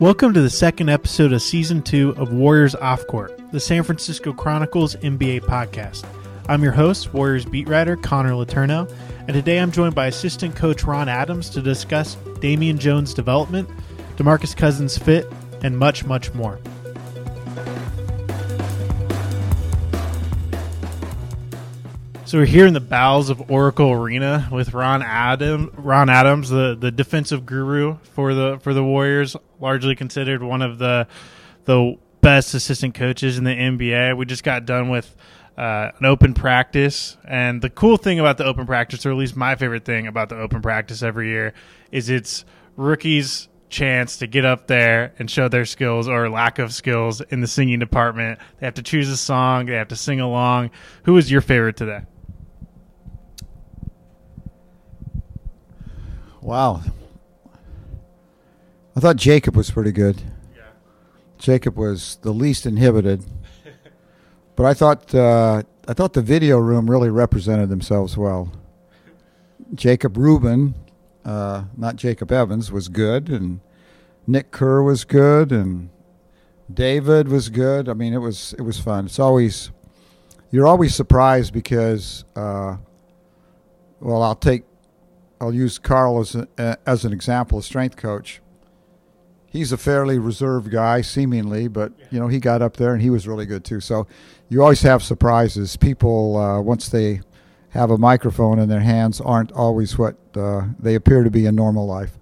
Welcome to the second episode of season two of Warriors Off Court, the San Francisco Chronicle's NBA podcast. I'm your host, Warriors beat writer Connor Letourneau, and today I'm joined by assistant coach Ron Adams to discuss Damian Jones' development, DeMarcus Cousins' fit, and much, much more. So we're here in the bowels of Oracle Arena with Ron Adam, Ron Adams, the, the defensive guru for the for the Warriors, largely considered one of the the best assistant coaches in the NBA. We just got done with uh, an open practice, and the cool thing about the open practice, or at least my favorite thing about the open practice every year, is it's rookies chance to get up there and show their skills or lack of skills in the singing department. They have to choose a song, they have to sing along. Who was your favorite today? Wow. I thought Jacob was pretty good. Yeah. Jacob was the least inhibited. but I thought uh, I thought the video room really represented themselves well. Jacob Rubin, uh, not Jacob Evans, was good, and Nick Kerr was good, and David was good. I mean, it was it was fun. It's always you're always surprised because, uh, well, I'll take I'll use Carl as, a, as an example, a strength coach. He's a fairly reserved guy, seemingly, but you know he got up there and he was really good too. So you always have surprises. People uh, once they have a microphone in their hands aren't always what uh, they appear to be in normal life.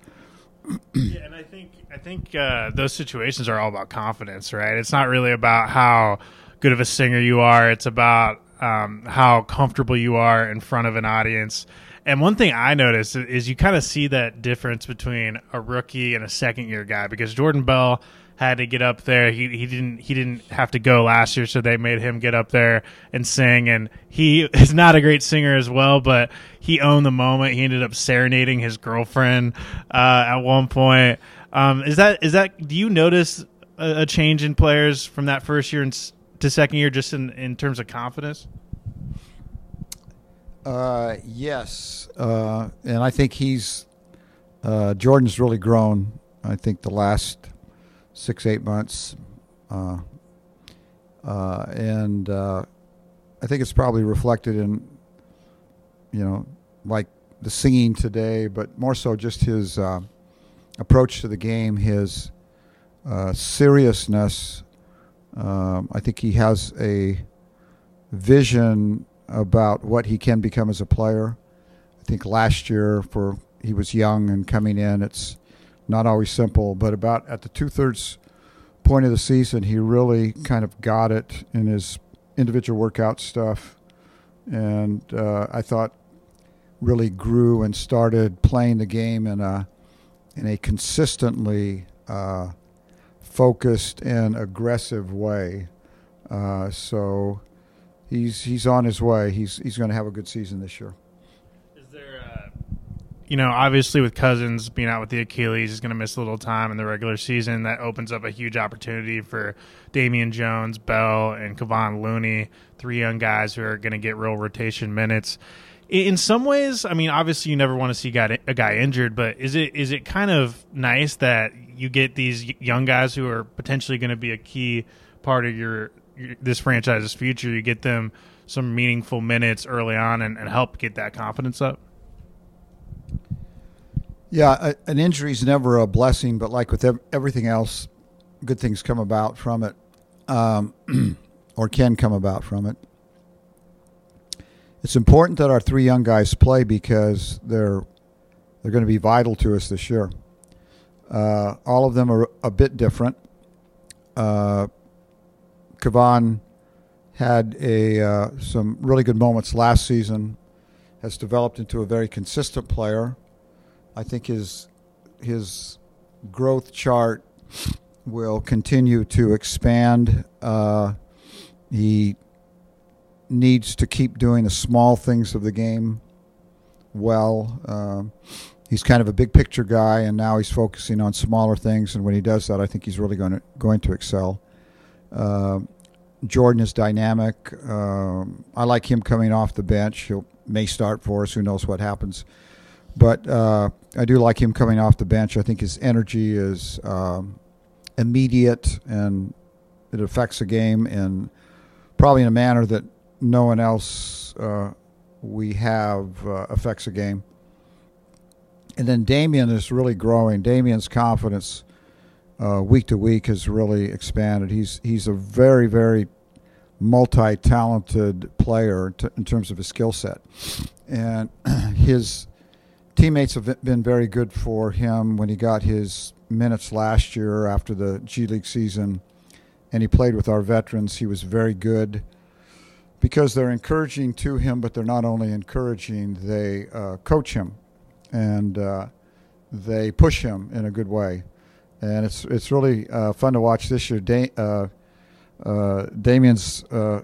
yeah, and I think I think uh, those situations are all about confidence, right? It's not really about how good of a singer you are. It's about um, how comfortable you are in front of an audience and one thing I noticed is you kind of see that difference between a rookie and a second year guy because Jordan Bell had to get up there. He he didn't he didn't have to go last year, so they made him get up there and sing. And he is not a great singer as well, but he owned the moment. He ended up serenading his girlfriend uh, at one point. Um, is that is that? Do you notice a, a change in players from that first year to second year, just in in terms of confidence? Uh, yes, uh, and I think he's uh, Jordan's really grown. I think the last six eight months, uh, uh, and uh, I think it's probably reflected in you know like the singing today, but more so just his approach to the game, his seriousness. Um, I think he has a vision about what he can become as a player. I think last year, for he was young and coming in, it's not always simple. But about at the two thirds point of the season, he really kind of got it in his individual workout stuff, and uh, I thought really grew and started playing the game in a in a consistently uh, focused and aggressive way. Uh, so he's he's on his way. He's he's going to have a good season this year. Is there, uh, you know, obviously with Cousins being out with the Achilles, he's going to miss a little time in the regular season. That opens up a huge opportunity for Damian Jones, Bell, and Kevon Looney, three young guys who are going to get real rotation minutes. In some ways, I mean, obviously you never want to see a guy injured, but is it is it kind of nice that you get these young guys who are potentially going to be a key part of your this franchise's future, you get them some meaningful minutes early on and, and help get that confidence up? Yeah, a, an injury is never a blessing, but like with ev- everything else, good things come about from it, um, or can come about from it. It's important that our three young guys play because they're they're going to be vital to us this year. Uh, all of them are a bit different. Uh, Kevon had a uh, some really good moments last season. Has developed into a very consistent player. I think his his growth chart will continue to expand. Uh, he needs to keep doing the small things of the game well. Uh, he's kind of a big picture guy, and now he's focusing on smaller things. And when he does that, I think he's really going to going to excel. Uh, Jordan is dynamic. Um, I like him coming off the bench. He may start for us. Who knows what happens? But uh, I do like him coming off the bench. I think his energy is um, immediate and it affects a game in probably in a manner that no one else uh, we have uh, affects a game. And then Damian is really growing. Damian's confidence uh, week to week has really expanded. He's he's a very very multi-talented player t- in terms of his skill set, and his teammates have been very good for him when he got his minutes last year after the G League season, and he played with our veterans. He was very good because they're encouraging to him, but they're not only encouraging; they uh, coach him and uh, they push him in a good way. And it's it's really uh, fun to watch this year. Da- uh, uh, Damian's uh,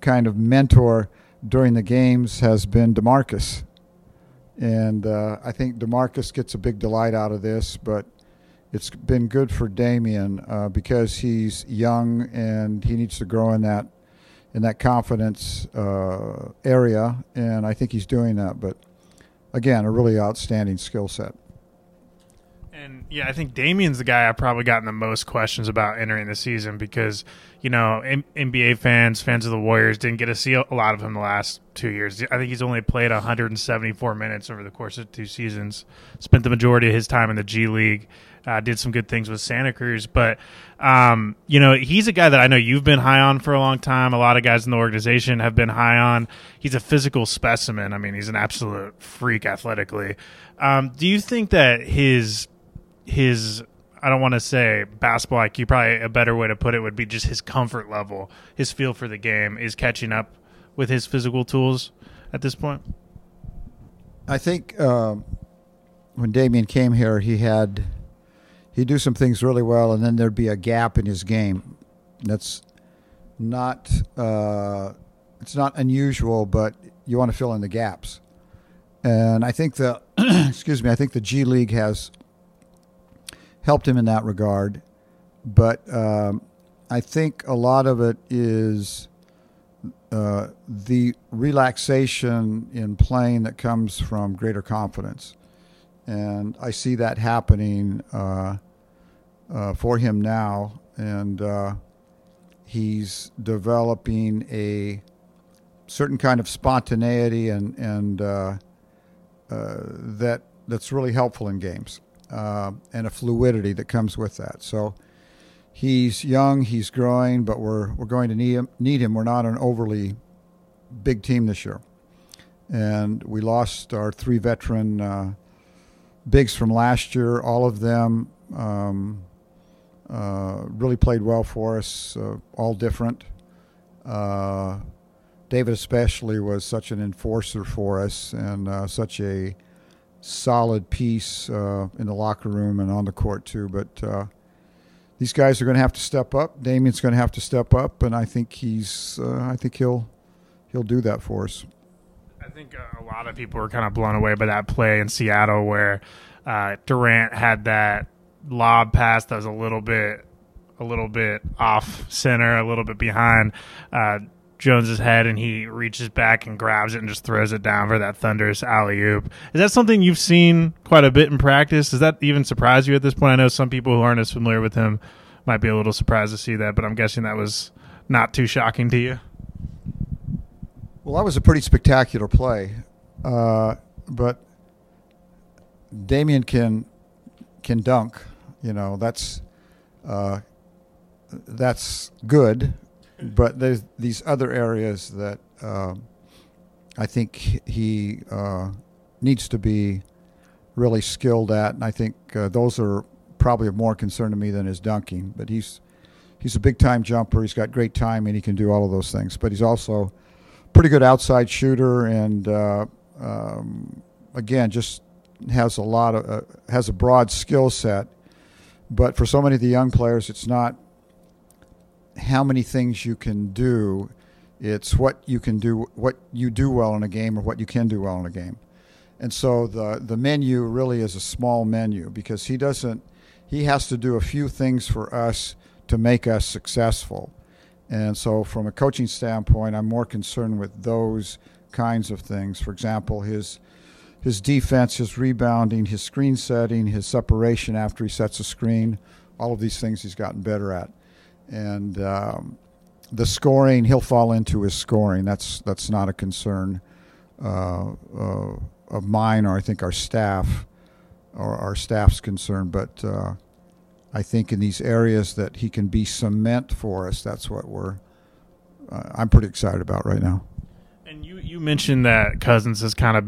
kind of mentor during the games has been Demarcus, and I think Demarcus gets a big delight out of this, but it's been good for Damian uh, because he's young and he needs to grow in that in that confidence uh, area, and I think he's doing that. But again, a really outstanding skill set. And yeah, I think Damian's the guy I've probably gotten the most questions about entering the season because, you know, M- NBA fans, fans of the Warriors didn't get to see a lot of him the last two years. I think he's only played 174 minutes over the course of two seasons, spent the majority of his time in the G League. Uh, did some good things with Santa Cruz, but um, you know he's a guy that I know you've been high on for a long time. A lot of guys in the organization have been high on. He's a physical specimen. I mean, he's an absolute freak athletically. Um, do you think that his his I don't want to say basketball IQ. Probably a better way to put it would be just his comfort level, his feel for the game is catching up with his physical tools at this point. I think uh, when Damian came here, he had he'd do some things really well, and then there'd be a gap in his game. That's not uh, it's not unusual, but you want to fill in the gaps. And I think the excuse me, I think the G League has helped him in that regard. But um, I think a lot of it is uh, the relaxation in playing that comes from greater confidence. And I see that happening uh, uh, for him now. And uh, he's developing a certain kind of spontaneity and, and uh, uh, that, that's really helpful in games uh, and a fluidity that comes with that. So he's young, he's growing, but we're we're going to need him. Need him. We're not an overly big team this year, and we lost our three veteran uh, bigs from last year. All of them um, uh, really played well for us. Uh, all different. Uh, David especially was such an enforcer for us and uh, such a solid piece uh, in the locker room and on the court too. But uh, these guys are going to have to step up. Damian's going to have to step up, and I think he's. Uh, I think he'll he'll do that for us. I think uh, a lot of people were kind of blown away by that play in Seattle where uh, Durant had that lob pass that was a little bit a little bit off center, a little bit behind. Jones's head and he reaches back and grabs it and just throws it down for that thunderous alley oop. Is that something you've seen quite a bit in practice? Does that even surprise you at this point? I know some people who aren't as familiar with him might be a little surprised to see that, but I'm guessing that was not too shocking to you. Well, that was a pretty spectacular play, uh, but Damian can can dunk. You know that's uh, that's good but there's these other areas that uh, I think he uh, needs to be really skilled at, and I think uh, those are probably of more concern to me than his dunking. But he's he's a big time jumper. He's got great timing. He can do all of those things. But he's also pretty good outside shooter, and uh, um, again, just has a lot of uh, has a broad skill set. But for so many of the young players, it's not how many things you can do. It's what you can do, what you do well in a game, or what you can do well in a game. And so the the menu really is a small menu because he doesn't. He has to do a few things for us to make us successful. And so, from a coaching standpoint, I'm more concerned with those kinds of things. For example, his his defense, his rebounding, his screen setting, his separation after he sets a screen All of these things he's gotten better at, and um, the scoring he'll fall into his scoring. That's that's not a concern uh, uh, of mine or I think our staff or our staff's concern. But uh, I think in these areas that he can be cement for us. That's what we're. Uh, I'm pretty excited about right now. And you, you mentioned that Cousins has kind of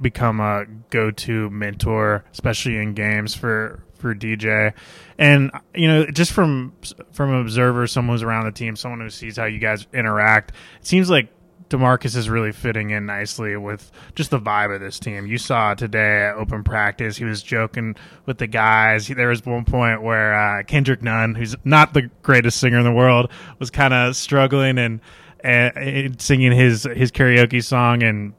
become a go-to mentor, especially in games for for DJ. And you know, just from from an observer, someone who's around the team, someone who sees how you guys interact, it seems like Demarcus is really fitting in nicely with just the vibe of this team. You saw today at open practice, he was joking with the guys. There was one point where uh, Kendrick Nunn, who's not the greatest singer in the world, was kind of struggling and, and singing his his karaoke song and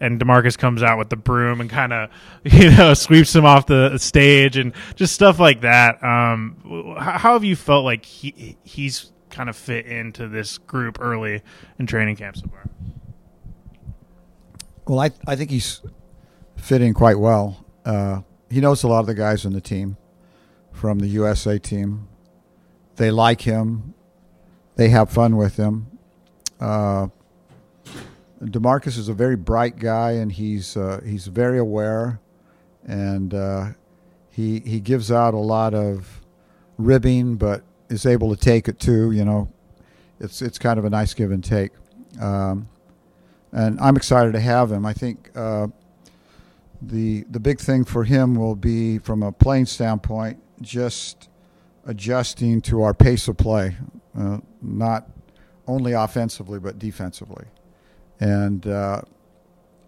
and Demarcus comes out with the broom and kind of you know sweeps him off the stage and just stuff like that. Um, how have you felt like he he's kind of fit into this group early in training camp so far? Well, I I think he's fitting quite well. Uh, he knows a lot of the guys on the team from the USA team. They like him. They have fun with him. Uh, Demarcus is a very bright guy, and he's uh, he's very aware, and uh, he he gives out a lot of ribbing, but is able to take it too. You know, it's it's kind of a nice give and take, um, and I'm excited to have him. I think uh, the the big thing for him will be from a playing standpoint, just adjusting to our pace of play, uh, not only offensively but defensively. And uh,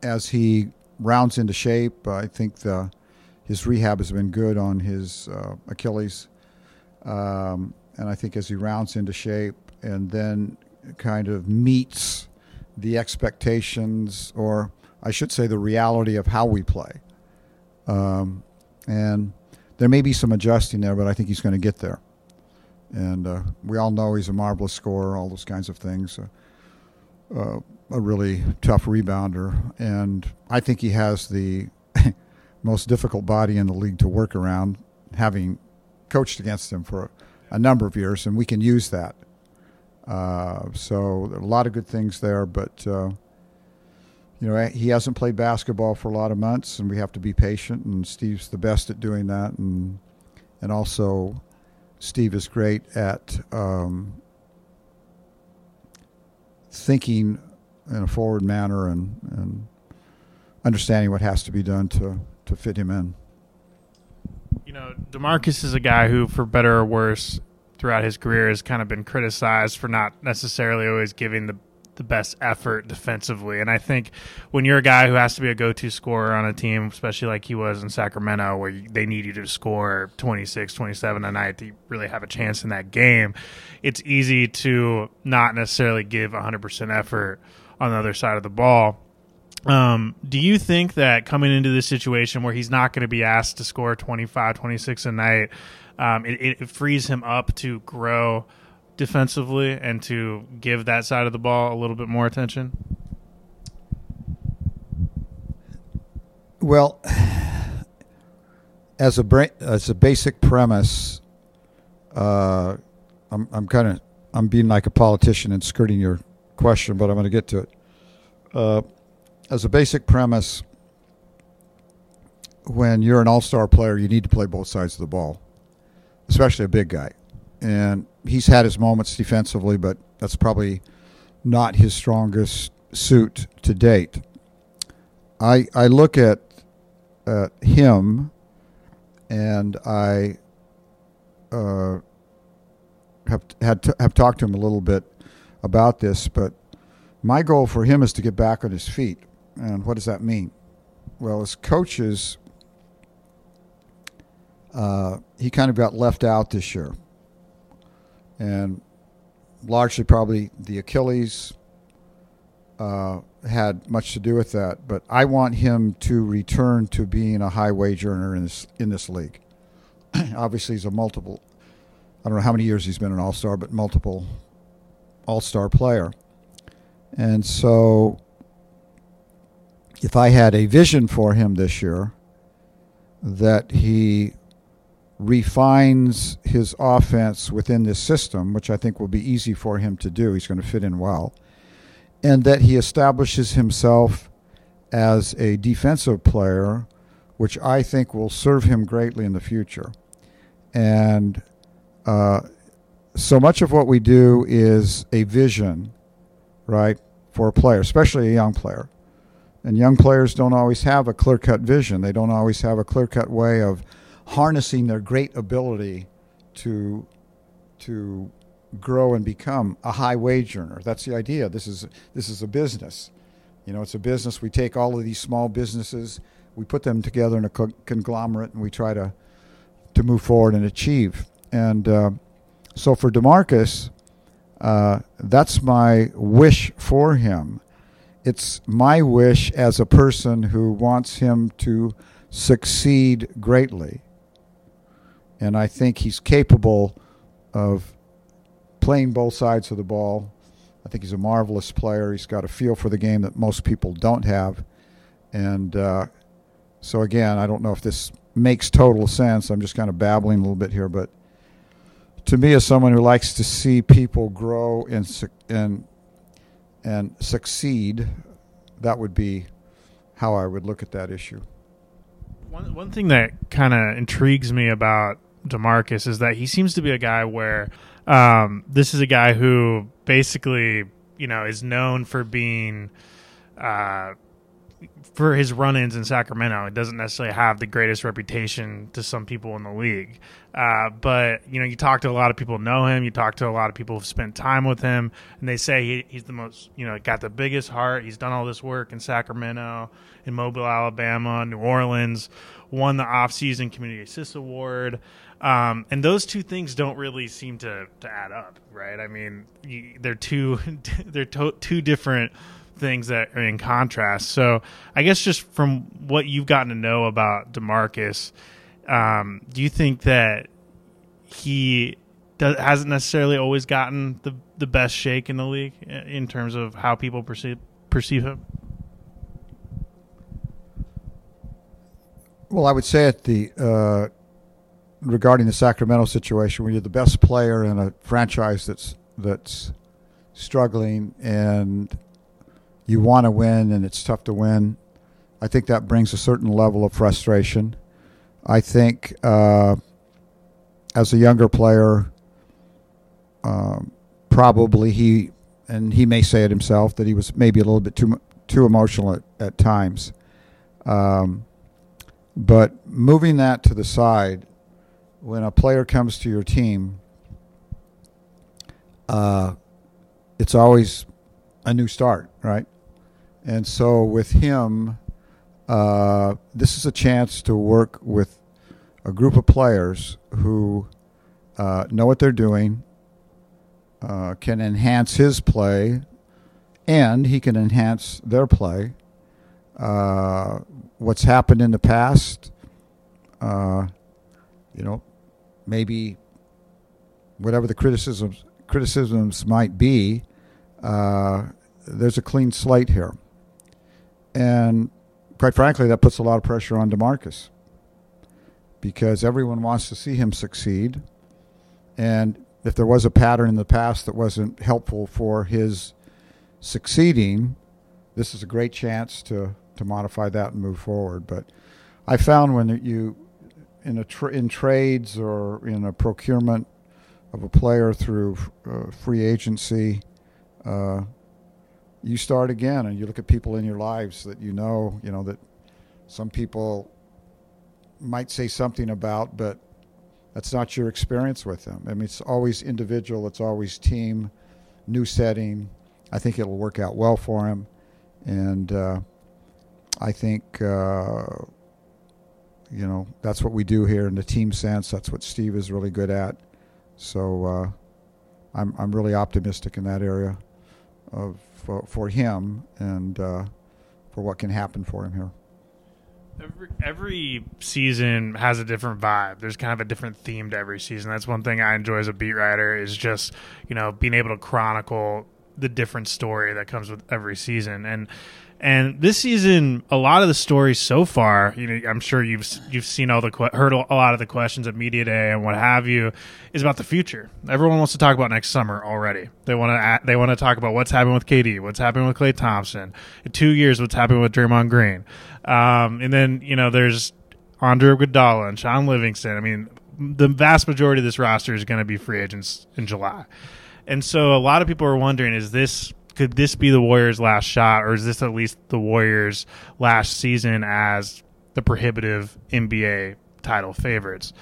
as he rounds into shape, I think the, his rehab has been good on his uh, Achilles. Um, and I think as he rounds into shape and then kind of meets the expectations, or I should say, the reality of how we play. Um, and there may be some adjusting there, but I think he's going to get there. And uh, we all know he's a marvelous scorer, all those kinds of things. Uh, uh, a really tough rebounder, and I think he has the most difficult body in the league to work around, having coached against him for a number of years, and we can use that. Uh, so a lot of good things there, but uh, you know he hasn't played basketball for a lot of months, and we have to be patient. And Steve's the best at doing that, and and also Steve is great at um, thinking in a forward manner and, and understanding what has to be done to, to fit him in. You know, Demarcus is a guy who, for better or worse, throughout his career has kind of been criticized for not necessarily always giving the the best effort defensively. And I think when you're a guy who has to be a go-to scorer on a team, especially like he was in Sacramento, where they need you to score 26, 27 a night to really have a chance in that game, it's easy to not necessarily give 100% effort on the other side of the ball. Um, do you think that coming into this situation where he's not going to be asked to score 25, 26 a night, um, it, it, frees him up to grow defensively and to give that side of the ball a little bit more attention? Well, as a bra- as a basic premise, uh, I'm I'm kind of I'm being like a politician and skirting your question, but I'm going to get to it. Uh, as a basic premise, when you're an all star player, you need to play both sides of the ball, especially a big guy. And he's had his moments defensively, but that's probably not his strongest suit to date. I, I look at, at him and I uh, have had have talked to him a little bit about this, but my goal for him is to get back on his feet. And what does that mean? Well, as coaches, uh, he kind of got left out this year. And largely, probably the Achilles uh, had much to do with that. But I want him to return to being a high wage earner in this, in this league. Obviously, he's a multiple, I don't know how many years he's been an all star, but multiple all star player. And so, if I had a vision for him this year, that he refines his offense within this system, which I think will be easy for him to do. He's going to fit in well. And that he establishes himself as a defensive player, which I think will serve him greatly in the future. And uh, so much of what we do is a vision, right, for a player, especially a young player. And young players don't always have a clear cut vision. They don't always have a clear cut way of harnessing their great ability to to grow and become a high wage earner. That's the idea. This is this is a business. You know, it's a business. We take all of these small businesses, we put them together in a conglomerate, and we try to to move forward and achieve. And uh, so for Demarcus, uh, that's my wish for him. It's my wish as a person who wants him to succeed greatly. And I think he's capable of playing both sides of the ball. I think he's a marvelous player. He's got a feel for the game that most people don't have. And uh, so, again, I don't know if this makes total sense. I'm just kind of babbling a little bit here, but to me, as someone who likes to see people grow and and and succeed, that would be how I would look at that issue. One one thing that kind of intrigues me about Demarcus is that he seems to be a guy where um, this is a guy who basically you know is known for being uh, for his run-ins in Sacramento. It doesn't necessarily have the greatest reputation to some people in the league. Uh, but you know, you talk to a lot of people know him. You talk to a lot of people who've spent time with him, and they say he, he's the most, you know, got the biggest heart. He's done all this work in Sacramento, in Mobile, Alabama, New Orleans. Won the off-season Community Assist Award. Um, and those two things don't really seem to, to add up, right? I mean, you, they're two they're to, two different things that are in contrast. So I guess just from what you've gotten to know about Demarcus, um, do you think that he does, hasn't necessarily always gotten the the best shake in the league in terms of how people perceive perceive him? Well, I would say at the uh, regarding the Sacramento situation, when you're the best player in a franchise that's that's struggling and you want to win and it's tough to win. I think that brings a certain level of frustration. I think uh, as a younger player, um, probably he, and he may say it himself, that he was maybe a little bit too too emotional at, at times. Um, but moving that to the side, when a player comes to your team, uh, it's always a new start, right? And so with him, uh, this is a chance to work with a group of players who uh, know what they're doing, uh, can enhance his play, and he can enhance their play. Uh, what's happened in the past, uh, you know, maybe whatever the criticisms criticisms might be, uh, there's a clean slate here. And quite frankly, that puts a lot of pressure on Demarcus because everyone wants to see him succeed. And if there was a pattern in the past that wasn't helpful for his succeeding, this is a great chance to, to modify that and move forward. But I found when you in a in trades or in a procurement of a player through uh, free agency, uh, you start again and you look at people in your lives that you know, you know, that some people might say something about, but that's not your experience with them. I mean, it's always individual, it's always team, new setting. I think it'll work out well for him. And uh, I think, uh, you know, that's what we do here in the team sense. That's what Steve is really good at. So uh, I'm, I'm really optimistic in that area of for, for him and uh, for what can happen for him here. Every, every season has a different vibe. There's kind of a different theme to every season. That's one thing I enjoy as a beat writer is just you know being able to chronicle the different story that comes with every season. And And this season, a lot of the stories so far, you know, I'm sure you've you've seen all the heard a lot of the questions at media day and what have you, is about the future. Everyone wants to talk about next summer already. They want to they want to talk about what's happening with KD, what's happening with Klay Thompson, in two years, what's happening with Draymond Green, um, and then you know there's Andre Iguodala and Shaun Livingston. I mean, the vast majority of this roster is going to be free agents in July, and so a lot of people are wondering: is this could this be the Warriors' last shot, or is this at least the Warriors' last season as the prohibitive NBA title favorites?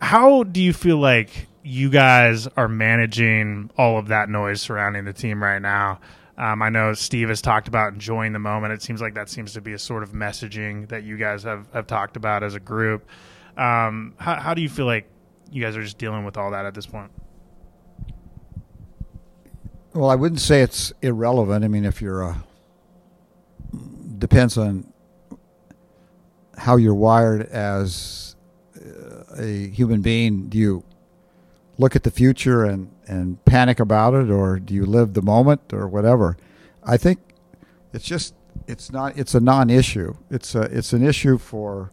How do you feel like you guys are managing all of that noise surrounding the team right now? Um, I know Steve has talked about enjoying the moment. It seems like that seems to be a sort of messaging that you guys have, have talked about as a group. Um, how, how do you feel like you guys are just dealing with all that at this point? Well, I wouldn't say it's irrelevant. I mean, if you're a depends on how you're wired as uh, a human being. Do you look at the future and, and panic about it, or do you live the moment, or whatever? I think it's just it's not it's a non-issue. It's a it's an issue for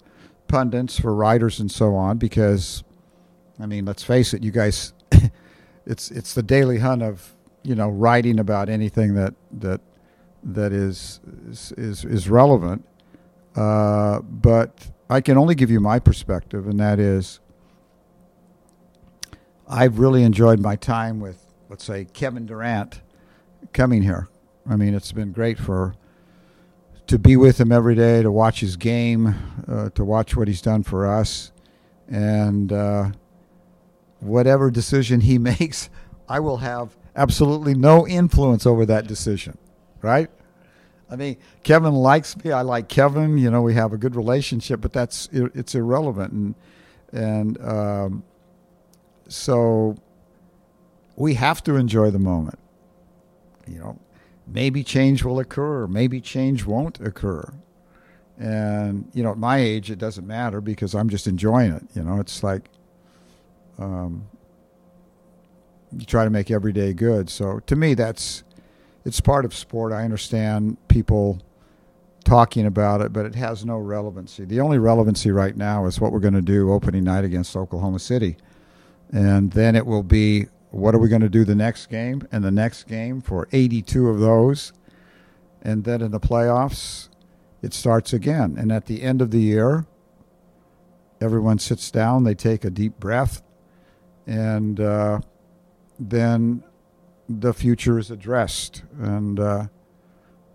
pundits, for writers, and so on. Because, I mean, let's face it, you guys, it's it's the daily hunt of you know writing about anything that that that is is is, relevant. Uh, but I can only give you my perspective, and that is, I've really enjoyed my time with, let's say, Kevin Durant coming here. I mean, it's been great for to be with him every day, to watch his game, uh, to watch what he's done for us, and uh, whatever decision he makes, I will have absolutely no influence over that decision, right? I mean, Kevin likes me. I like Kevin. You know, we have a good relationship, but that's it's irrelevant, and and um, so we have to enjoy the moment. You know, maybe change will occur, maybe change won't occur, and you know, at my age, it doesn't matter because I'm just enjoying it. You know, it's like. Um, you try to make every day good. So to me, that's it's part of sport. I understand people talking about it, but it has no relevancy. The only relevancy right now is what we're going to do opening night against Oklahoma City, and then it will be what are we going to do the next game and the next game for 82 of those, and then in the playoffs, it starts again. And at the end of the year, everyone sits down, they take a deep breath, and uh, then the future is addressed. And uh,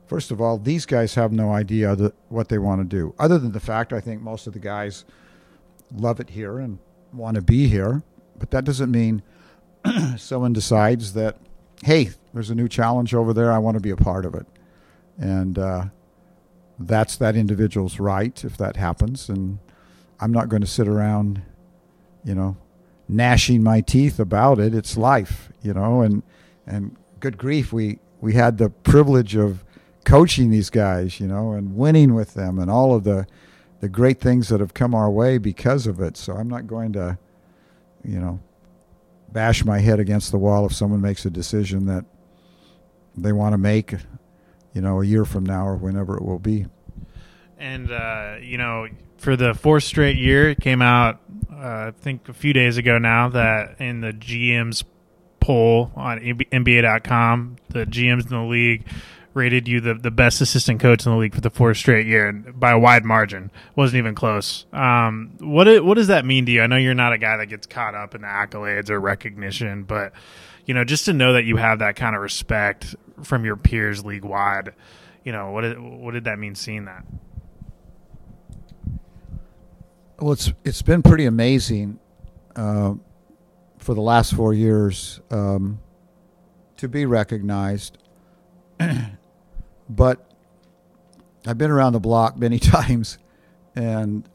first of all, these guys have no idea that, what they want to do, other than the fact I think most of the guys love it here and want to be here. But that doesn't mean someone decides that, hey, there's a new challenge over there. I want to be a part of it. And uh, that's that individual's right if that happens. And I'm not going to sit around, you know, gnashing my teeth about it. It's life, you know, and and good grief, we we had the privilege of coaching these guys, you know, and winning with them, and all of the the great things that have come our way because of it. So I'm not going to, you know, bash my head against the wall if someone makes a decision that they want to make, you know, a year from now or whenever it will be. And uh, you know, for the fourth straight year, it came out uh, I think a few days ago now that in the GM's poll on NBA.com, the GMs in the league rated you the, the best assistant coach in the league for the fourth straight year and by a wide margin. wasn't even close. Um, what what does that mean to you? I know you're not a guy that gets caught up in the accolades or recognition, but you know, just to know that you have that kind of respect from your peers league wide, you know, what what did that mean seeing that? Well, it's it's been pretty amazing uh, for the last four years um, to be recognized, but I've been around the block many times, and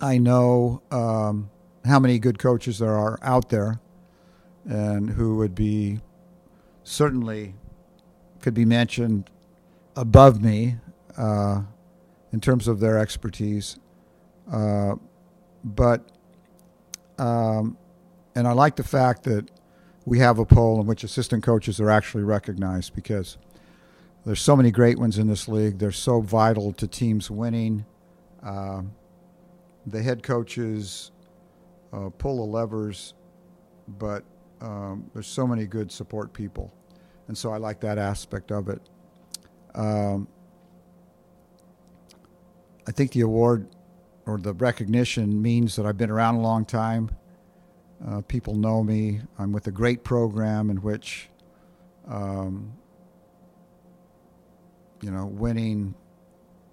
I know um, how many good coaches there are out there, and who would be certainly could be mentioned above me uh, in terms of their expertise uh, but, um, and I like the fact that we have a poll in which assistant coaches are actually recognized because there's so many great ones in this league. They're so vital to teams winning. Uh, the head coaches uh, pull the levers, but um, there's so many good support people, and so I like that aspect of it. Um, I think the award or the recognition means that I've been around a long time. Uh, people know me. I'm with a great program in which, um, you know, winning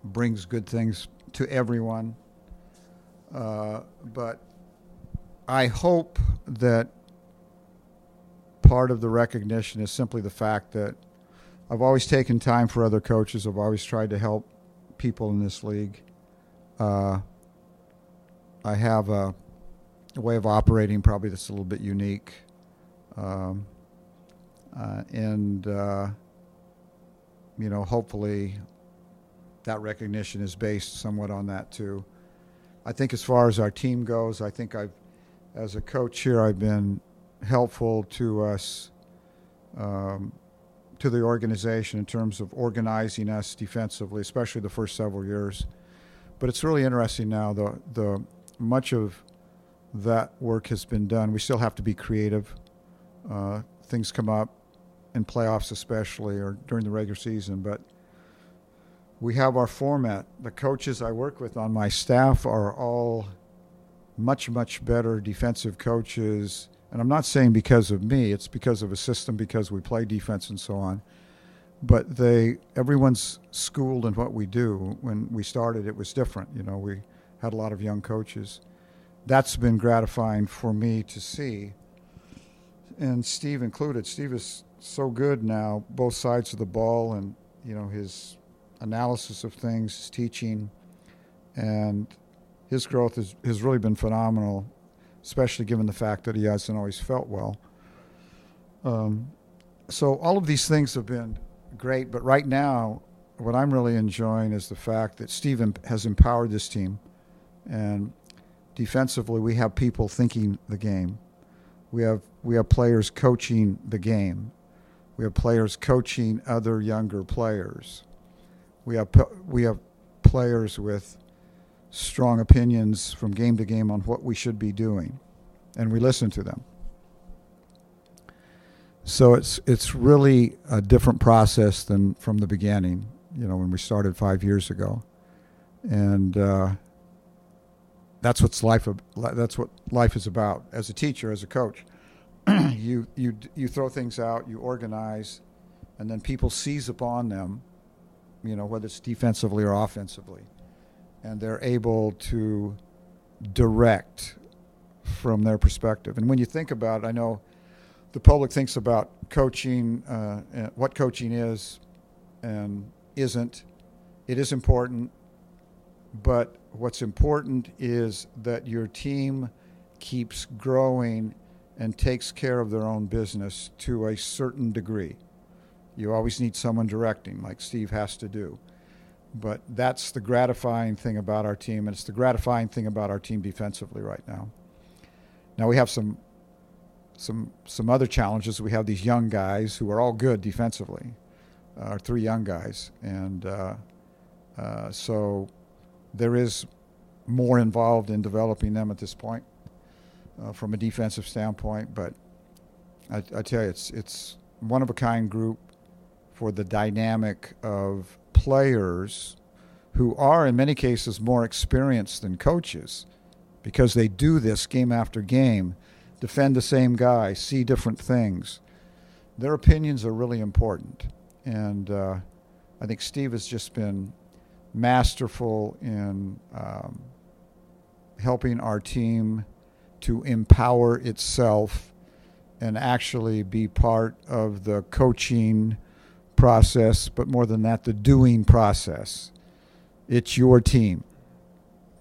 brings good things to everyone. Uh, but I hope that part of the recognition is simply the fact that I've always taken time for other coaches. I've always tried to help people in this league. Uh, I have a, a, way of operating probably that's a little bit unique. Um, uh, and, uh, you know, hopefully that recognition is based somewhat on that too. I think as far as our team goes, I think I've, as a coach here, I've been helpful to us, um, to the organization in terms of organizing us defensively, especially the first several years. But it's really interesting now. The the much of that work has been done. We still have to be creative. Uh, things come up in playoffs, especially, or during the regular season. But we have our format. The coaches I work with on my staff are all much, much better defensive coaches. And I'm not saying because of me, it's because of a system, because we play defense and so on. But they, everyone's schooled in what we do. When we started, it was different. You know, we had a lot of young coaches. That's been gratifying for me to see. And Steve included. Steve is so good now, both sides of the ball, and, you know, his analysis of things, his teaching, and his growth has, has really been phenomenal, especially given the fact that he hasn't always felt well. Um, so all of these things have been great, but right now, what I'm really enjoying is the fact that Steve has empowered this team, and defensively, we have people thinking the game. We have we have players coaching the game. We have players coaching other younger players. We have we have players with strong opinions from game to game on what we should be doing, and we listen to them. So it's it's really a different process than from the beginning. You know, when we started five years ago, and uh, that's what's life. That's what life is about. As a teacher, as a coach, you you you throw things out, you organize, and then people seize upon them you know, whether it's defensively or offensively. And they're able to direct from their perspective. And when you think about it, I know the public thinks about coaching, uh, what coaching is and isn't. It is important, but what's important is that your team keeps growing and takes care of their own business to a certain degree. You always need someone directing, like Steve has to do. But that's the gratifying thing about our team, and it's the gratifying thing about our team defensively right now. Now we have some some some other challenges. We have these young guys who are all good defensively, uh, our three young guys, and uh, uh, so there is more involved in developing them at this point uh, from a defensive standpoint. But I, I tell you, it's it's one of a kind group for the dynamic of players who are, in many cases, more experienced than coaches because they do this game after game, defend the same guy, see different things. Their opinions are really important. And uh, I think Steve has just been masterful in um, helping our team to empower itself and actually be part of the coaching process, but more than that, the doing process. It's your team.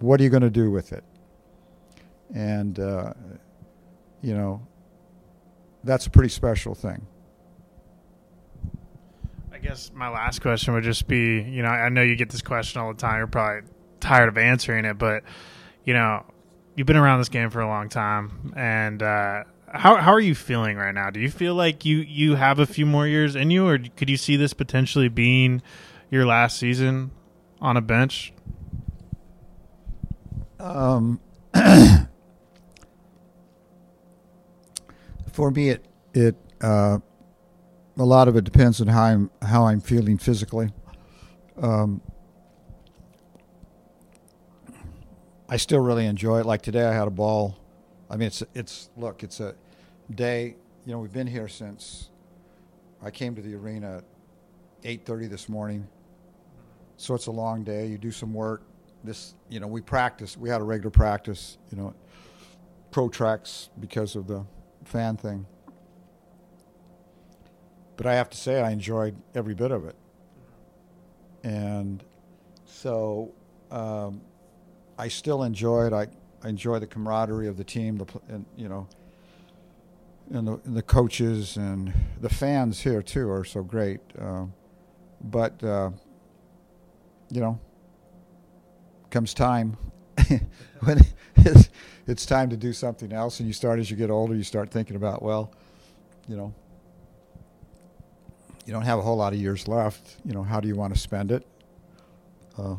What are you going to do with it? And, uh, you know, that's a pretty special thing. Guess my last question would just be you know, I know you get this question all the time. You're probably tired of answering it, but, you know, you've been around this game for a long time. And, uh, how how are you feeling right now? Do you feel like you you have a few more years in you, or could you see this potentially being your last season on a bench? Um, for me, it it uh, a lot of it depends on how I'm how I'm feeling physically. Um, I still really enjoy it. Like today, I had a ball. I mean, it's it's look, it's a day. You know, we've been here since I came to the arena at eight thirty this morning. So it's a long day. You do some work. This, you know, we practice. We had a regular practice. You know, protracts because of the fan thing. But I have to say, I enjoyed every bit of it. And so um, I still enjoy it. I, I enjoy the camaraderie of the team, the and you know, and the, and the coaches and the fans here too are so great. Uh, but uh, you know, comes time when it's, it's time to do something else, and you start as you get older. You start thinking about well, you know, you don't have a whole lot of years left. You know, how do you want to spend it? Uh,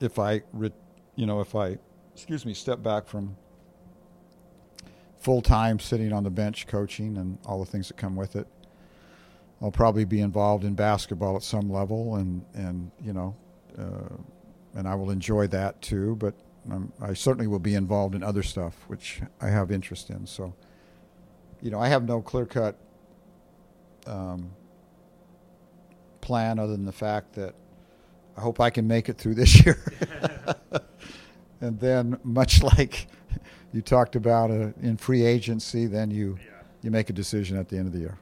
if I, re- you know, if I, excuse me, step back from full time sitting on the bench coaching and all the things that come with it, I'll probably be involved in basketball at some level, and and you know, uh, and I will enjoy that too. But um, I certainly will be involved in other stuff which I have interest in. So, you know, I have no clear cut um, plan other than the fact that I hope I can make it through this year. and then, much like you talked about uh, in free agency, then you Yeah. you make a decision at the end of the year.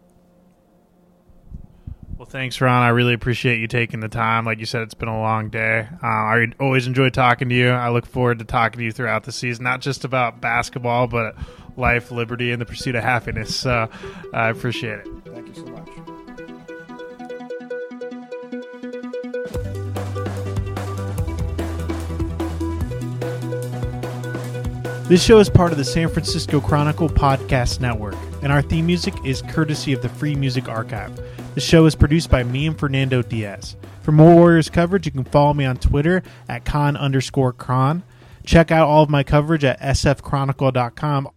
Well, thanks, Ron. I really appreciate you taking the time. Like you said, it's been a long day. Uh, I always enjoy talking to you. I look forward to talking to you throughout the season, not just about basketball, but life, liberty, and the pursuit of happiness. So I appreciate it. This show is part of the San Francisco Chronicle Podcast Network, and our theme music is courtesy of the Free Music Archive. The show is produced by me and Fernando Diaz. For more Warriors coverage, you can follow me on Twitter at con underscore Chron. Check out all of my coverage at sfchronicle.com.